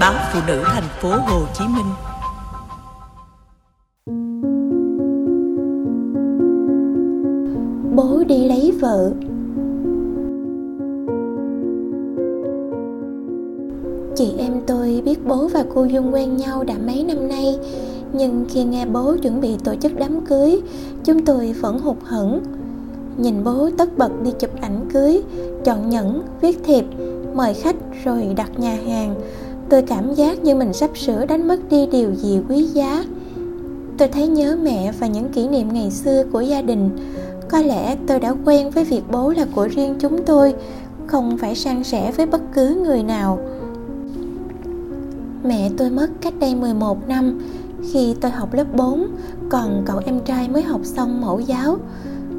báo phụ nữ thành phố Hồ Chí Minh. Bố đi lấy vợ. Chị em tôi biết bố và cô Dung quen nhau đã mấy năm nay Nhưng khi nghe bố chuẩn bị tổ chức đám cưới Chúng tôi vẫn hụt hẫng. Nhìn bố tất bật đi chụp ảnh cưới Chọn nhẫn, viết thiệp, mời khách rồi đặt nhà hàng. Tôi cảm giác như mình sắp sửa đánh mất đi điều gì quý giá Tôi thấy nhớ mẹ và những kỷ niệm ngày xưa của gia đình Có lẽ tôi đã quen với việc bố là của riêng chúng tôi Không phải san sẻ với bất cứ người nào Mẹ tôi mất cách đây 11 năm khi tôi học lớp 4, còn cậu em trai mới học xong mẫu giáo.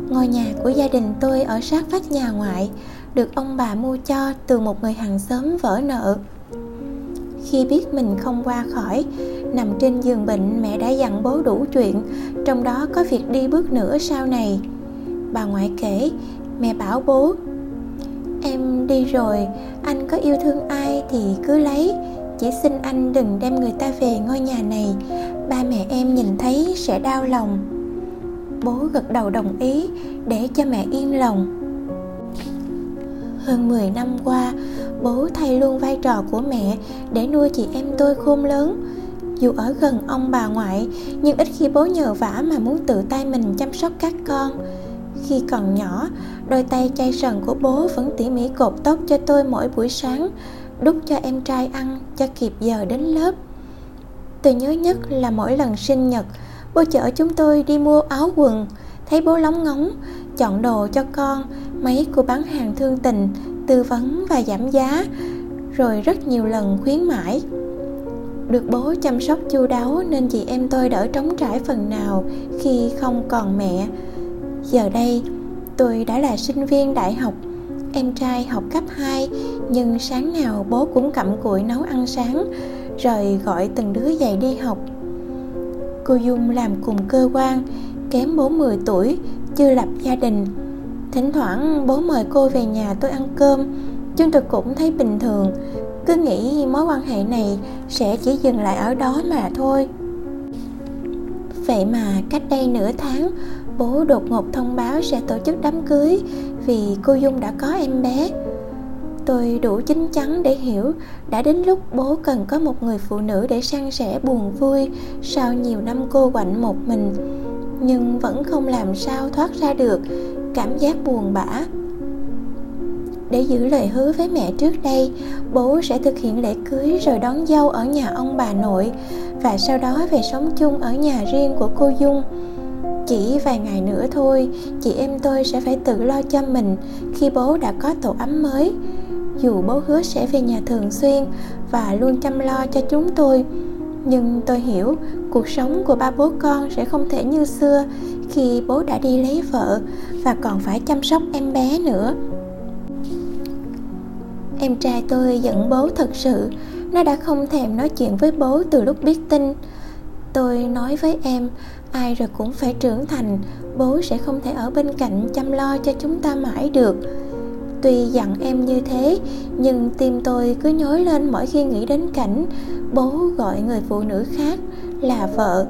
Ngôi nhà của gia đình tôi ở sát vách nhà ngoại, được ông bà mua cho từ một người hàng xóm vỡ nợ. Khi biết mình không qua khỏi, nằm trên giường bệnh mẹ đã dặn bố đủ chuyện, trong đó có việc đi bước nữa sau này. Bà ngoại kể, mẹ bảo bố Em đi rồi, anh có yêu thương ai thì cứ lấy. Chỉ xin anh đừng đem người ta về ngôi nhà này. Ba mẹ em nhìn thấy sẽ đau lòng. Bố gật đầu đồng ý để cho mẹ yên lòng. Hơn 10 năm qua bố thay luôn vai trò của mẹ để nuôi chị em tôi khôn lớn. Dù ở gần ông bà ngoại, nhưng ít khi bố nhờ vả mà muốn tự tay mình chăm sóc các con. Khi còn nhỏ, đôi tay chay sần của bố vẫn tỉ mỉ cột tóc cho tôi mỗi buổi sáng, đút cho em trai ăn cho kịp giờ đến lớp. Tôi nhớ nhất là mỗi lần sinh nhật, bố chở chúng tôi đi mua áo quần. Thấy bố lóng ngóng, chọn đồ cho con, mấy cô bán hàng thương tình tư vấn và giảm giá, rồi rất nhiều lần khuyến mãi. Được bố chăm sóc chu đáo nên chị em tôi đỡ trống trải phần nào khi không còn mẹ. Giờ đây, tôi đã là sinh viên đại học, Em trai học cấp 2 Nhưng sáng nào bố cũng cặm cụi nấu ăn sáng Rồi gọi từng đứa dậy đi học. Cô Dung làm cùng cơ quan, Kém bố 10 tuổi, Chưa lập gia đình. Thỉnh thoảng bố mời cô về nhà tôi ăn cơm. Chúng tôi cũng thấy bình thường. Cứ nghĩ mối quan hệ này Sẽ chỉ dừng lại ở đó mà thôi. Vậy mà cách đây nửa tháng, bố đột ngột thông báo sẽ tổ chức đám cưới vì cô Dung đã có em bé. Tôi đủ chín chắn để hiểu, đã đến lúc bố cần có một người phụ nữ để san sẻ buồn vui sau nhiều năm cô quạnh một mình. Nhưng vẫn không làm sao thoát ra được cảm giác buồn bã. Để giữ lời hứa với mẹ trước đây, bố sẽ thực hiện lễ cưới rồi đón dâu ở nhà ông bà nội và sau đó về sống chung ở nhà riêng của cô dung. Chỉ vài ngày nữa thôi, chị em tôi sẽ phải tự lo cho mình khi bố đã có tổ ấm mới. Dù bố hứa sẽ về nhà thường xuyên và luôn chăm lo cho chúng tôi, nhưng tôi hiểu cuộc sống của ba bố con sẽ không thể như xưa khi bố đã đi lấy vợ và còn phải chăm sóc em bé nữa. Em trai tôi giận bố thật sự, nó đã không thèm nói chuyện với bố từ lúc biết tin. Tôi nói với em, ai rồi cũng phải trưởng thành, bố sẽ không thể ở bên cạnh chăm lo cho chúng ta mãi được. Tuy dặn em như thế, nhưng tim tôi cứ nhói lên mỗi khi nghĩ đến cảnh bố gọi người phụ nữ khác là vợ.